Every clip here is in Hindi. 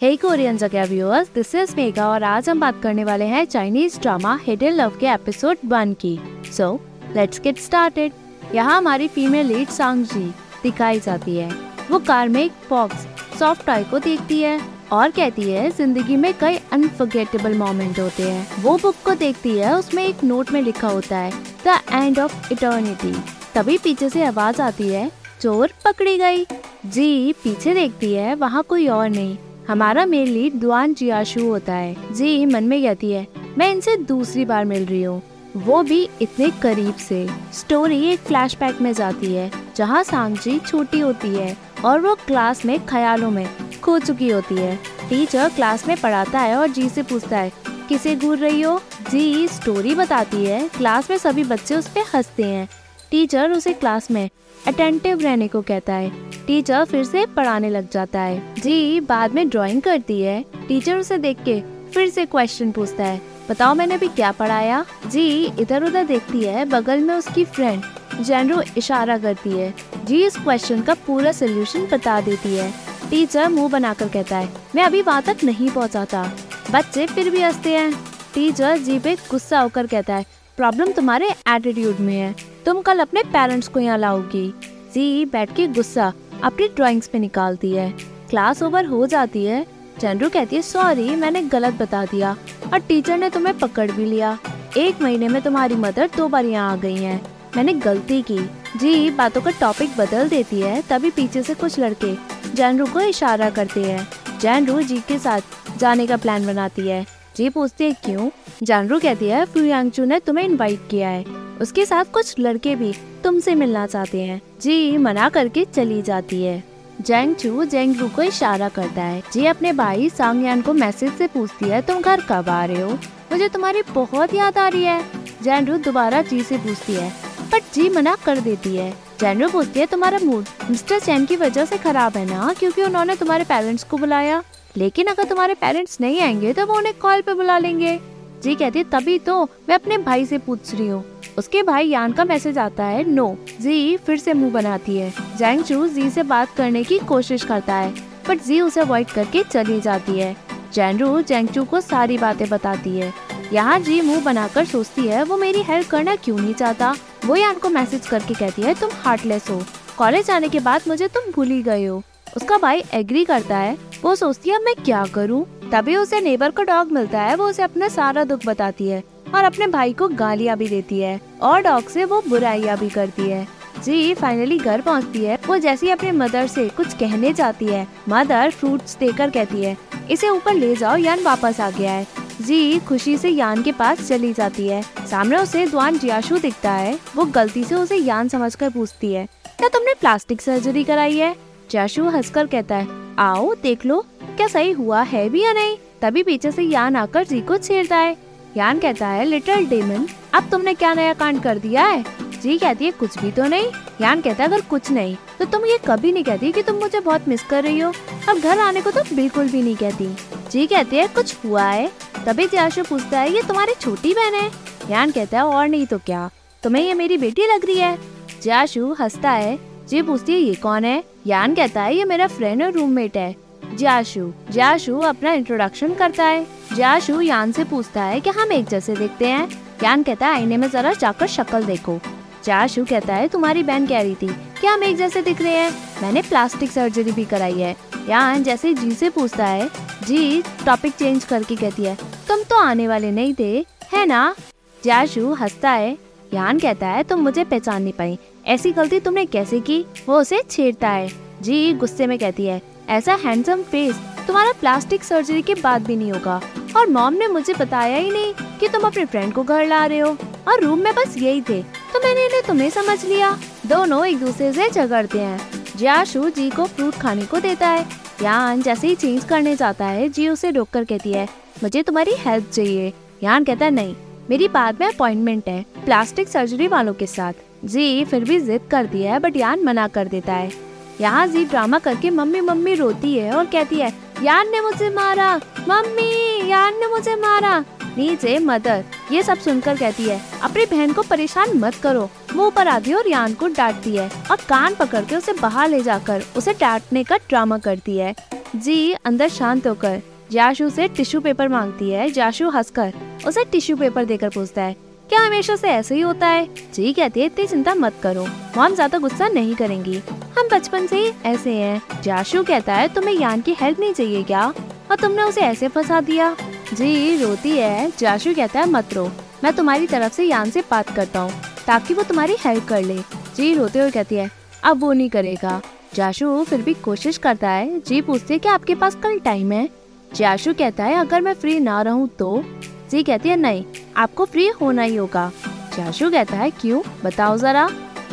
हे कोरियन जगह व्यूअर्स दिस इज़ मेगा और आज हम बात करने वाले हैं चाइनीज़ ड्रामा हिडन लव के एपिसोड वन की। सो लेट्स गेट स्टार्टेड यहाँ हमारी फीमेल लीड सांग जी दिखाई जाती है। वो कार में एक फॉक्स सॉफ्ट टॉय को देखती है और कहती है, ज़िंदगी में कई अनफर्गेटेबल मोमेंट होते हैं। वो बुक को देखती है, उसमें एक नोट में लिखा होता है द एंड ऑफ़ इटर्निटी तभी पीछे से आवाज़ आती है, चोर पकड़ी गई। जी, पीछे देखती है, वहाँ कोई और नहीं। हमारा मेल लीड दुआन जियाशु होता है। जी, मन में कहती है। मैं इनसे दूसरी बार मिल रही हूँ। वो भी इतने करीब से। स्टोरी एक फ्लैशबैक में जाती है, जहाँ सांगजी छोटी होती है और वो क्लास में ख्यालों में खो चुकी होती है। टीचर क्लास में पढ़ाता है और जी से पूछता है, किसे घूर रही हो? जी स्टोरी बताती है। क्लास में सभी बच्चे उस पर हँसते हैं। टीचर उसे क्लास में अटेंटिव रहने को कहता है। टीचर फिर से पढ़ाने लग जाता है। जी, बाद में ड्राइंग करती है। टीचर उसे देख के फिर से क्वेश्चन पूछता है। बताओ मैंने अभी क्या पढ़ाया? जी, इधर उधर देखती है, बगल में उसकी फ्रेंड जेनरो इशारा करती है। जी, इस क्वेश्चन का पूरा सोल्यूशन बता देती है। टीचर मुँह बनाकर कहता है, मैं अभी वहाँ तक नहीं पहुँचा था। बच्चे फिर भी हँसते हैं। टीचर जी पे गुस्सा होकर कहता है प्रॉब्लम तुम्हारे एटीट्यूड में है। तुम कल अपने पेरेंट्स को यहाँ लाओगी। जी, बैठ के गुस्सा अपनी ड्राइंग्स पे निकालती है। क्लास ओवर हो जाती है। चंद्रू कहती है सॉरी मैंने गलत बता दिया और टीचर ने तुम्हें पकड़ भी लिया। एक महीने में तुम्हारी मदर दो बार यहाँ आ गई है। मैंने गलती की। जी, बातों का टॉपिक बदल देती है, तभी पीछे से कुछ लड़के जैनरू को इशारा करते हैं। जैनरू जी के साथ जाने का प्लान बनाती है। जी पूछती है, क्यों? जानरू कहती है फ्यूयांगचू ने तुम्हें इनवाइट किया है। उसके साथ कुछ लड़के भी तुमसे मिलना चाहते हैं। जी, मना करके चली जाती है। जेंग चू, जेंग को इशारा करता है। जी, अपने भाई सांगयान को मैसेज से पूछती है, तुम घर कब आ रहे हो? मुझे तुम्हारी बहुत याद आ रही है। जैनरू दोबारा जी से पूछती है बट जी, मना कर देती है। जैनरू पूछती है, तुम्हारा मूड मिस्टर चैन की वजह से खराब है ना, क्योंकि उन्होंने तुम्हारे पेरेंट्स को बुलाया। लेकिन अगर तुम्हारे पेरेंट्स नहीं आएँगे तो वो उन्हें कॉल पे बुला लेंगे। जी कहती है, तभी तो मैं अपने भाई से पूछ रही हूँ। उसके भाई यान का मैसेज आता है, नो, जी फिर से मुँह बनाती है। जैंग चू जी से बात करने की कोशिश करता है बट जी उसे अवॉइड करके चली जाती है। जैनरू जेंगचू को सारी बातें बताती है। यहाँ जी मुँह बनाकर सोचती है, वो मेरी हेल्प करना क्यों नहीं चाहता? वो यान को मैसेज करके कहती है, तुम हार्टलेस हो। कॉलेज जाने के बाद मुझे तुम भूल ही गए हो। उसका भाई एग्री करता है। वो सोचती है मैं क्या करूँ? तभी उसे नेबर को डॉग मिलता है, वो उसे अपना सारा दुख बताती है। और अपने भाई को गालियाँ भी देती है और डॉग से वो बुराइयाँ भी करती है। जी फाइनली घर पहुँचती है। वो जैसे ही अपने मदर से कुछ कहने जाती है मदर फ्रूट्स देकर कहती है, इसे ऊपर ले जाओ, यान वापस आ गया है। जी, खुशी से यान के पास चली जाती है। सामने उसे द्वान जियाशु दिखता है। वो गलती से उसे यान समझकर पूछती है, क्या तुमने प्लास्टिक सर्जरी कराई है? जाशु हंसकर कहता है, आओ, देख लो, क्या सही हुआ है भी या नहीं? तभी पीछे से यान आकर जी को छेड़ता है। यान कहता है लिटिल डेमन अब तुमने क्या नया कांड कर दिया है? जी कहती है, कुछ भी तो नहीं। यान कहता है, अगर कुछ नहीं तो तुम ये कभी नहीं कहती कि तुम मुझे बहुत मिस कर रही हो। अब घर आने को तो बिल्कुल भी नहीं कहती। जी कहती है, कुछ हुआ है? तभी जाशु पूछता है, ये तुम्हारी छोटी बहन है? यान कहता है, और नहीं तो क्या? तुम्हें ये मेरी बेटी लग रही है? जाशु हंसता है, जी पूछती है, ये कौन है? यान कहता है, ये मेरा फ्रेंड और रूममेट है। जाशु जाशु अपना इंट्रोडक्शन करता है। जाशु यान से पूछता है कि हम एक जैसे दिखते हैं। यान कहता है, आईने में जरा जाकर शक्ल देखो। जाशु कहता है, तुम्हारी बहन कह रही थी कि हम एक जैसे दिख रहे हैं? मैंने प्लास्टिक सर्जरी भी कराई है। यान जैसे जी से पूछता है, जी टॉपिक चेंज करके कहती है, तुम तो आने वाले नहीं थे, है ना? जाशु हंसता है, यान कहता है, तुम मुझे पहचान नहीं पाई, ऐसी गलती तुमने कैसे की? वो उसे छेड़ता है। जी गुस्से में कहती है, ऐसा हैंडसम फेस तुम्हारा प्लास्टिक सर्जरी के बाद भी नहीं होगा। और मॉम ने मुझे बताया ही नहीं कि तुम अपने फ्रेंड को घर ला रहे हो। और रूम में बस यही थे तो मैंने इन्हें तुम्हें समझ लिया। दोनों एक दूसरे से झगड़ते हैं। जियाशु जी को फ्रूट खाने को देता है। यान जैसे ही चेंज करने जाता है, जी उसे रोक कर कहती है, मुझे तुम्हारी हेल्प चाहिए। यान कहता है, नहीं, मेरी बाद में अपॉइंटमेंट है प्लास्टिक सर्जरी वालों के साथ। जी फिर भी जिद करती है बट यान मना कर देता है। यहाँ जी ड्रामा करके मम्मी मम्मी रोती है और कहती है यान ने मुझे मारा, मम्मी यान ने मुझे मारा। नीचे मदर ये सब सुनकर कहती है, अपनी बहन को परेशान मत करो वो ऊपर आती है और यान को डांटती है और कान पकड़ के उसे बाहर ले जाकर उसे डांटने का ड्रामा करती है। जी, अंदर शांत होकर जाशु से टिश्यू पेपर मांगती है, जाशु हंसकर उसे टिश्यू पेपर देकर पूछता है क्या हमेशा से ऐसे ही होता है? जी कहती है, इतनी चिंता मत करो। मॉम ज़्यादा गुस्सा नहीं करेंगी। हम बचपन से ही ऐसे हैं। जाशु कहता है, तुम्हें यान की हेल्प नहीं चाहिए क्या? और तुमने उसे ऐसे फंसा दिया? जी, रोती है। जाशु कहता है, मत रो। मैं तुम्हारी तरफ़ से यान से बात करता हूँ, ताकि वो तुम्हारी हेल्प कर ले। जी, रोते हुए कहती है, अब वो नहीं करेगा। जाशु फिर भी कोशिश करता है। जी पूछती है कि आपके पास कल टाइम है? जाशु कहता है, अगर मैं फ्री ना रहूँ तो? जी कहती है, नहीं, आपको फ्री होना ही होगा। जाशु कहता है, क्यों? बताओ जरा।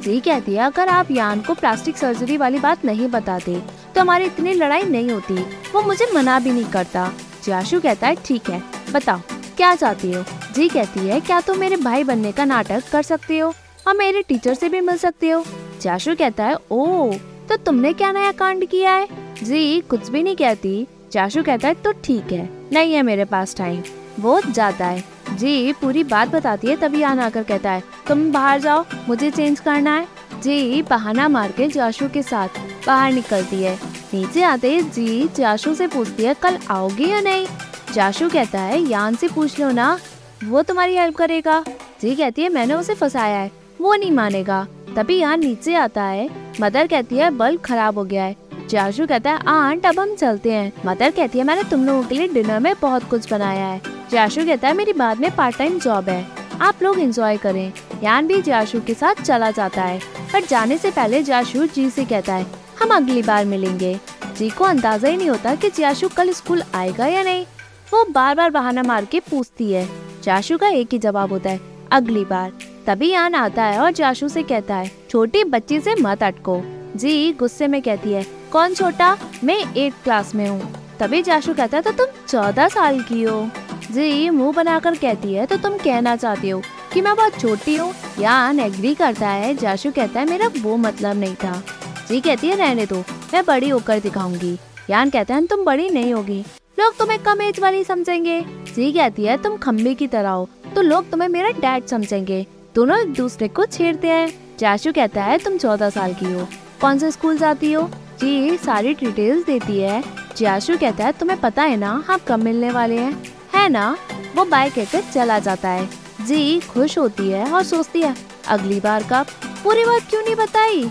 जी कहती है, अगर आप यान को प्लास्टिक सर्जरी वाली बात नहीं बताते तो हमारी इतनी लड़ाई नहीं होती। वो मुझे मना भी नहीं करता। जाशु कहता है, ठीक है, बताओ, क्या चाहती हो? जी कहती है, क्या तुम तो मेरे भाई बनने का नाटक कर सकते हो? और मेरे टीचर से भी मिल सकते हो? जाशु कहता है, ओ तो तुमने क्या नया कांड किया है? जी, कुछ भी नहीं कहती। जाशु कहता है तो ठीक है, नहीं है मेरे पास टाइम वो जाता है। जी, पूरी बात बताती है, तभी आना आकर कहता है, तुम बाहर जाओ, मुझे चेंज करना है। जी, बहाना मार के जाशु के साथ बाहर निकलती है। नीचे आते ही जी जाशु से पूछती है, कल आओगी या नहीं? जाशु कहता है, यान से पूछ लो ना, वो तुम्हारी हेल्प करेगा। जी कहती है, मैंने उसे फंसाया है, वो नहीं मानेगा। तभी यान नीचे आता है, मदर कहती है, बल्ब खराब हो गया है। जाशु कहता है, आंट, अब हम चलते हैं। मदर कहती है, मैंने तुम लोगों के लिए डिनर में बहुत कुछ बनाया है। जाशु कहता है, मेरी बाद में पार्ट टाइम जॉब है। आप लोग इंजॉय करें। यान भी जाशु के साथ चला जाता है। पर जाने से पहले जाशु जी से कहता है, हम अगली बार मिलेंगे। जी को अंदाज़ा ही नहीं होता कि जाशु कल स्कूल आएगा या नहीं। वो बार बार बहाना मार के पूछती है। जाशु का एक ही जवाब होता है, अगली बार। तभी यान आता है और जाशु से कहता है, छोटी बच्ची से मत अटको। जी गुस्से में कहती है कौन छोटा? मैं एट क्लास में हूँ। तभी जाशु कहता है तो तुम चौदह साल की हो? जी, मुँह बनाकर कहती है तो तुम कहना चाहती हो कि मैं बहुत छोटी हूँ यान एग्री करता है? जाशु कहता है, मेरा वो मतलब नहीं था। जी कहती है, रहने दो, मैं बड़ी होकर दिखाऊँगी। यान कहता है तुम बड़ी नहीं होगी। लोग तुम्हें कम एज वाली समझेंगे। जी कहती है, तुम खम्बे की तरह हो तो लोग तुम्हें मेरा डैड समझेंगे। दोनों एक दूसरे को छेड़ते हैं। जाशु कहता है, तुम चौदह साल की हो। कौन से स्कूल जाती हो? जी, सारी डिटेल्स देती है। जाशु कहता है, तुम्हें पता है ना, हम कब मिलने वाले हैं? है ना? वो बाय कहकर चला जाता है। जी, खुश होती है और सोचती है, अगली बार कब? पूरी बात क्यों नहीं बताई?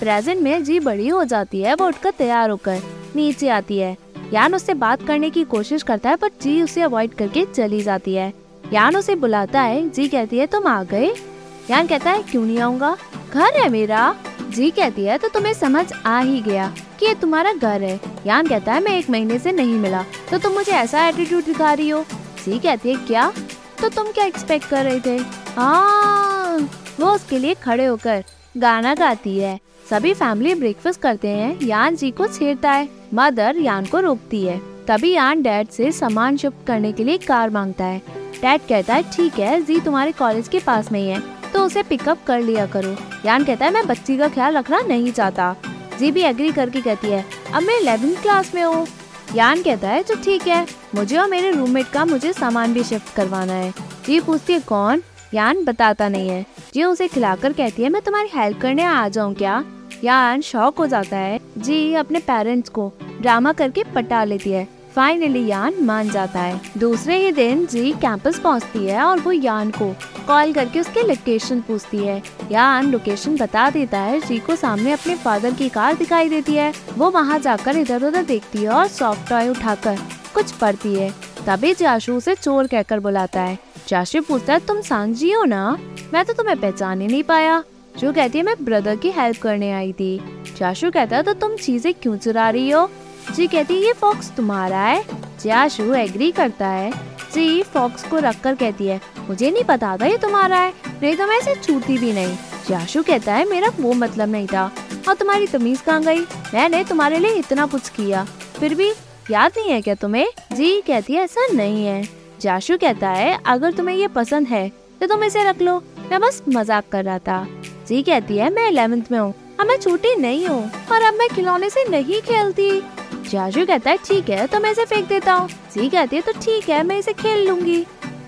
प्रेजेंट में जी बड़ी हो जाती है, वो उठकर तैयार होकर नीचे आती है। यान उससे बात करने की कोशिश करता है, पर जी उसे अवॉइड करके चली जाती है। यान उसे बुलाता है, जी कहती है, तुम आ गए? यान कहता है, क्यों नहीं आऊँगा? घर है मेरा। जी कहती है तो तुम्हें समझ आ ही गया कि ये तुम्हारा घर है। यान कहता है, मैं एक महीने से नहीं मिला तो तुम मुझे ऐसा एटीट्यूड दिखा रही हो? जी कहती है, क्या? तो तुम क्या एक्सपेक्ट कर रहे थे? हाँ वो उसके लिए खड़े होकर गाना गाती है। सभी फैमिली ब्रेकफास्ट करते हैं। यान जी को छेड़ता है। मदर यान को रोकती है। तभी यान डैड से सामान शिफ्ट करने के लिए कार माँगता है। डैड कहता है, ठीक है, जी तुम्हारे कॉलेज के पास में ही है। तो उसे पिकअप कर लिया करो। यान कहता है, मैं बच्ची का ख्याल रखना नहीं चाहता। जी भी एग्री करके कहती है, अब मैं इलेवेंथ क्लास में हूँ। यान कहता है तो ठीक है, मुझे और मेरे रूममेट का मुझे सामान भी शिफ्ट करवाना है। जी पूछती है, कौन? यान बताता नहीं है। जी उसे खिलाकर कहती है, मैं तुम्हारी हेल्प करने आ जाऊँ क्या? यान शौक हो जाता है। जी अपने पेरेंट्स को ड्रामा करके पटा लेती है। फाइनली यान मान जाता है। दूसरे ही दिन जी कैंपस पहुँचती है और वो यान को कॉल करके उसके लोकेशन पूछती है। यान लोकेशन बता देता है, जी को सामने अपने फादर की कार दिखाई देती है। वो वहाँ जाकर इधर उधर देखती है और सॉफ्ट टॉय उठाकर कुछ पढ़ती है। तभी जाशु उसे चोर कहकर बुलाता है। जाशु पूछता है, तुम सांझी हो ना? मैं तो तुम्हें पहचान ही नहीं पाया। जो कहती है, मैं ब्रदर की हेल्प करने आई थी। जाशु कहता है तो तुम चीज़ें क्यों चुरा रही हो? जी कहती है, ये फॉक्स तुम्हारा है। जाशु एग्री करता है। जी, फॉक्स को रख कर कहती है, मुझे नहीं पता था ये तुम्हारा है। नहीं तो मैं इसे छूती भी नहीं। जाशु कहता है, मेरा वो मतलब नहीं था। और तुम्हारी तमीज कहाँ गई? मैंने तुम्हारे लिए इतना कुछ किया। फिर भी याद नहीं है क्या तुम्हें? जी कहती है, ऐसा नहीं है। जाशु कहता है, अगर तुम्हें ये पसंद है तो तुम इसे रख लो। मैं बस मज़ाक कर रहा था। जी कहती है, मैं इलेवेंथ में हूँ। अब मैं छोटी नहीं हूँ। और अब मैं खिलौने से नहीं खेलती। जाजू कहता है, ठीक है तो मैं इसे फेंक देता हूँ। सी कहती है तो ठीक है, मैं इसे खेल लूँगी।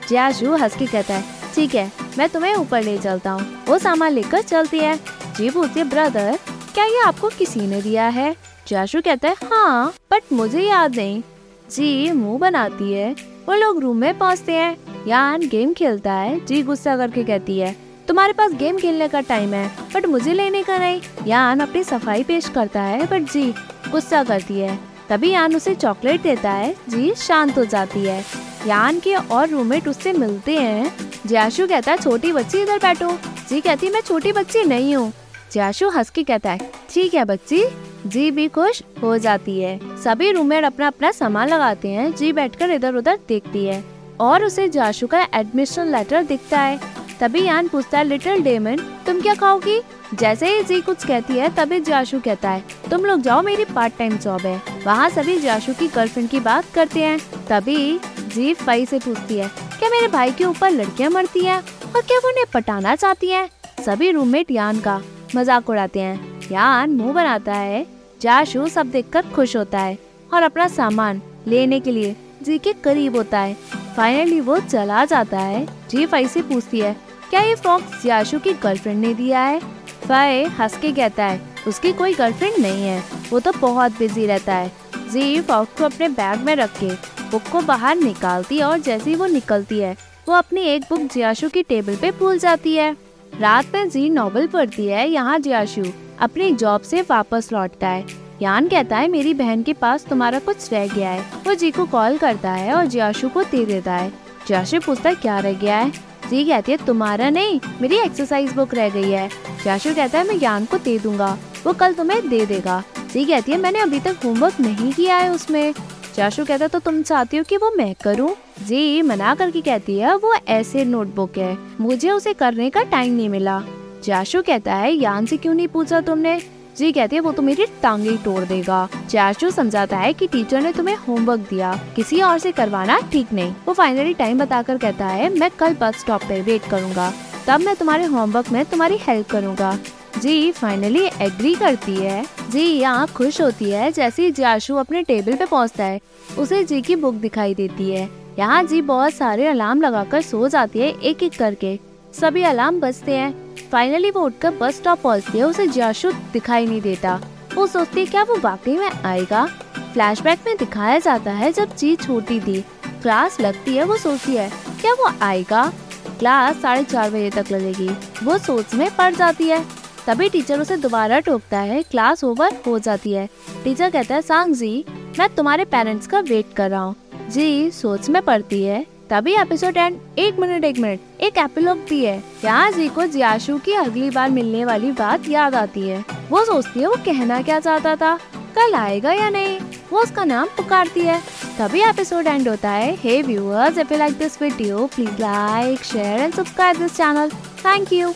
जियाशु हंस के कहता है, ठीक है, मैं तुम्हें ऊपर ले चलता हूँ। वो सामान लेकर चलती है। जी पूछती है, ब्रदर, क्या ये आपको किसी ने दिया है? जाशु कहता है हाँ बट मुझे याद नहीं। जी मुँह बनाती है। वो लोग रूम में पहुँचते हैं। यान गेम खेलता है। जी गुस्सा करके कहती है तुम्हारे पास गेम खेलने का टाइम है बट मुझे लेने का नहीं। यान अपनी सफ़ाई पेश करता है बट जी, गुस्सा करती है। तभी यान उसे चॉकलेट देता है, जी, शांत हो जाती है। यान के और रूममेट उससे मिलते हैं। जयाशु कहता है, छोटी बच्ची, इधर बैठो। जी कहती मैं छोटी बच्ची नहीं हूँ। जयाशु हंस के कहता है, ठीक है बच्ची। जी भी खुश हो जाती है। सभी रूममेट अपना अपना सामान लगाते हैं। जी बैठकर इधर उधर देखती है। और उसे जाशु का एडमिशन लेटर दिखता है। तभी यान पूछता है लिटिल डेमन तुम क्या खाओगी? जैसे ही जी कुछ कहती है, तभी जाशु कहता है, तुम लोग जाओ, मेरी पार्ट टाइम जॉब है। वहाँ सभी जाशु की गर्लफ्रेंड की बात करते हैं। तभी जी फाई से पूछती है, क्या मेरे भाई के ऊपर लड़कियाँ मरती हैं? और क्या वो उन्हें पटाना चाहती हैं? सभी रूममेट यान का मज़ाक उड़ाते हैं। यान मुँह बनाता है, जाशु सब देखकर खुश होता है और अपना सामान लेने के लिए जी के करीब होता है। फाइनली वो चला जाता है। जी फाई से पूछती है क्या ये फ्रॉक जाशु की गर्लफ्रेंड ने दिया है? फाई हंस के कहता है, उसकी कोई गर्लफ्रेंड नहीं है। वो तो बहुत बिज़ी रहता है। जी, फॉक्स को अपने बैग में रख के, बुक को बाहर निकालती और जैसे ही वो निकलती है, वो अपनी एक बुक जियाशु की टेबल पे भूल जाती है। रात में जी नॉवल पढ़ती है, यहाँ जियाशु अपनी जॉब से वापस लौटता है। यान कहता है, मेरी बहन के पास तुम्हारा कुछ रह गया है। वो जी को कॉल करता है और जियाशु को दे देता है। जियाशु पूछता क्या रह गया है? जी कहती है, तुम्हारा नहीं, मेरी एक्सरसाइज बुक रह गई है। जियाशु कहता है, मैं यान को दे दूँगा, वो कल तुम्हें दे देगा। जी कहती है, मैंने अभी तक होमवर्क नहीं किया है उसमें। जाशु कहता है तो तुम चाहती हो कि वो मैं करूँ? जी, मना करके कहती है, वो ऐसे नोटबुक है, मुझे उसे करने का टाइम नहीं मिला। जाशु कहता है यान से क्यों नहीं पूछा तुमने? जी कहती है, वो तो मेरी टांगे तोड़ देगा। जाशु समझाता है कि टीचर ने तुम्हें होमवर्क दिया। किसी और से करवाना ठीक नहीं। वो फाइनली टाइम बताकर कहता है, मैं कल बस स्टॉप पे वेट करूँगा। तब मैं तुम्हारे होमवर्क में तुम्हारी हेल्प करूँगा। जी फाइनली एग्री करती है। जी, यहाँ खुश होती है जैसे ही जाशु अपने टेबल पे पहुँचता है। उसे जी की बुक दिखाई देती है। यहाँ जी बहुत सारे अलार्म लगाकर सो जाती है एक एक करके। सभी अलार्म बजते हैं। फाइनली वो उठकर बस स्टॉप पहुँचती है उसे जाशु दिखाई नहीं देता। वो सोचती है, क्या वो वाकई में आएगा? फ्लैशबैक में दिखाया जाता है, जब जी छोटी थी क्लास लगती है, वो सोचती है, क्या वो आएगा? क्लास साढ़े चार बजे तक लगेगी। वो सोच में पड़ जाती है। तभी टीचर उसे दोबारा टोकता है। क्लास ओवर हो जाती है। टीचर कहता है, सांग जी, मैं तुम्हारे पेरेंट्स का वेट कर रहा हूँ। जी सोच में पड़ती है। तभी एपिसोड एंड एक मिनट एक मिनट एक एपिलॉग भी है। यहाँ जी को जियाशु की अगली बार मिलने वाली बात याद आती है। वो सोचती है वो कहना क्या चाहता था, कल आएगा या नहीं? वो उसका नाम पुकारती है। तभी एपिसोड एंड होता है। Hey viewers if you like this video please like share and subscribe this channel thank you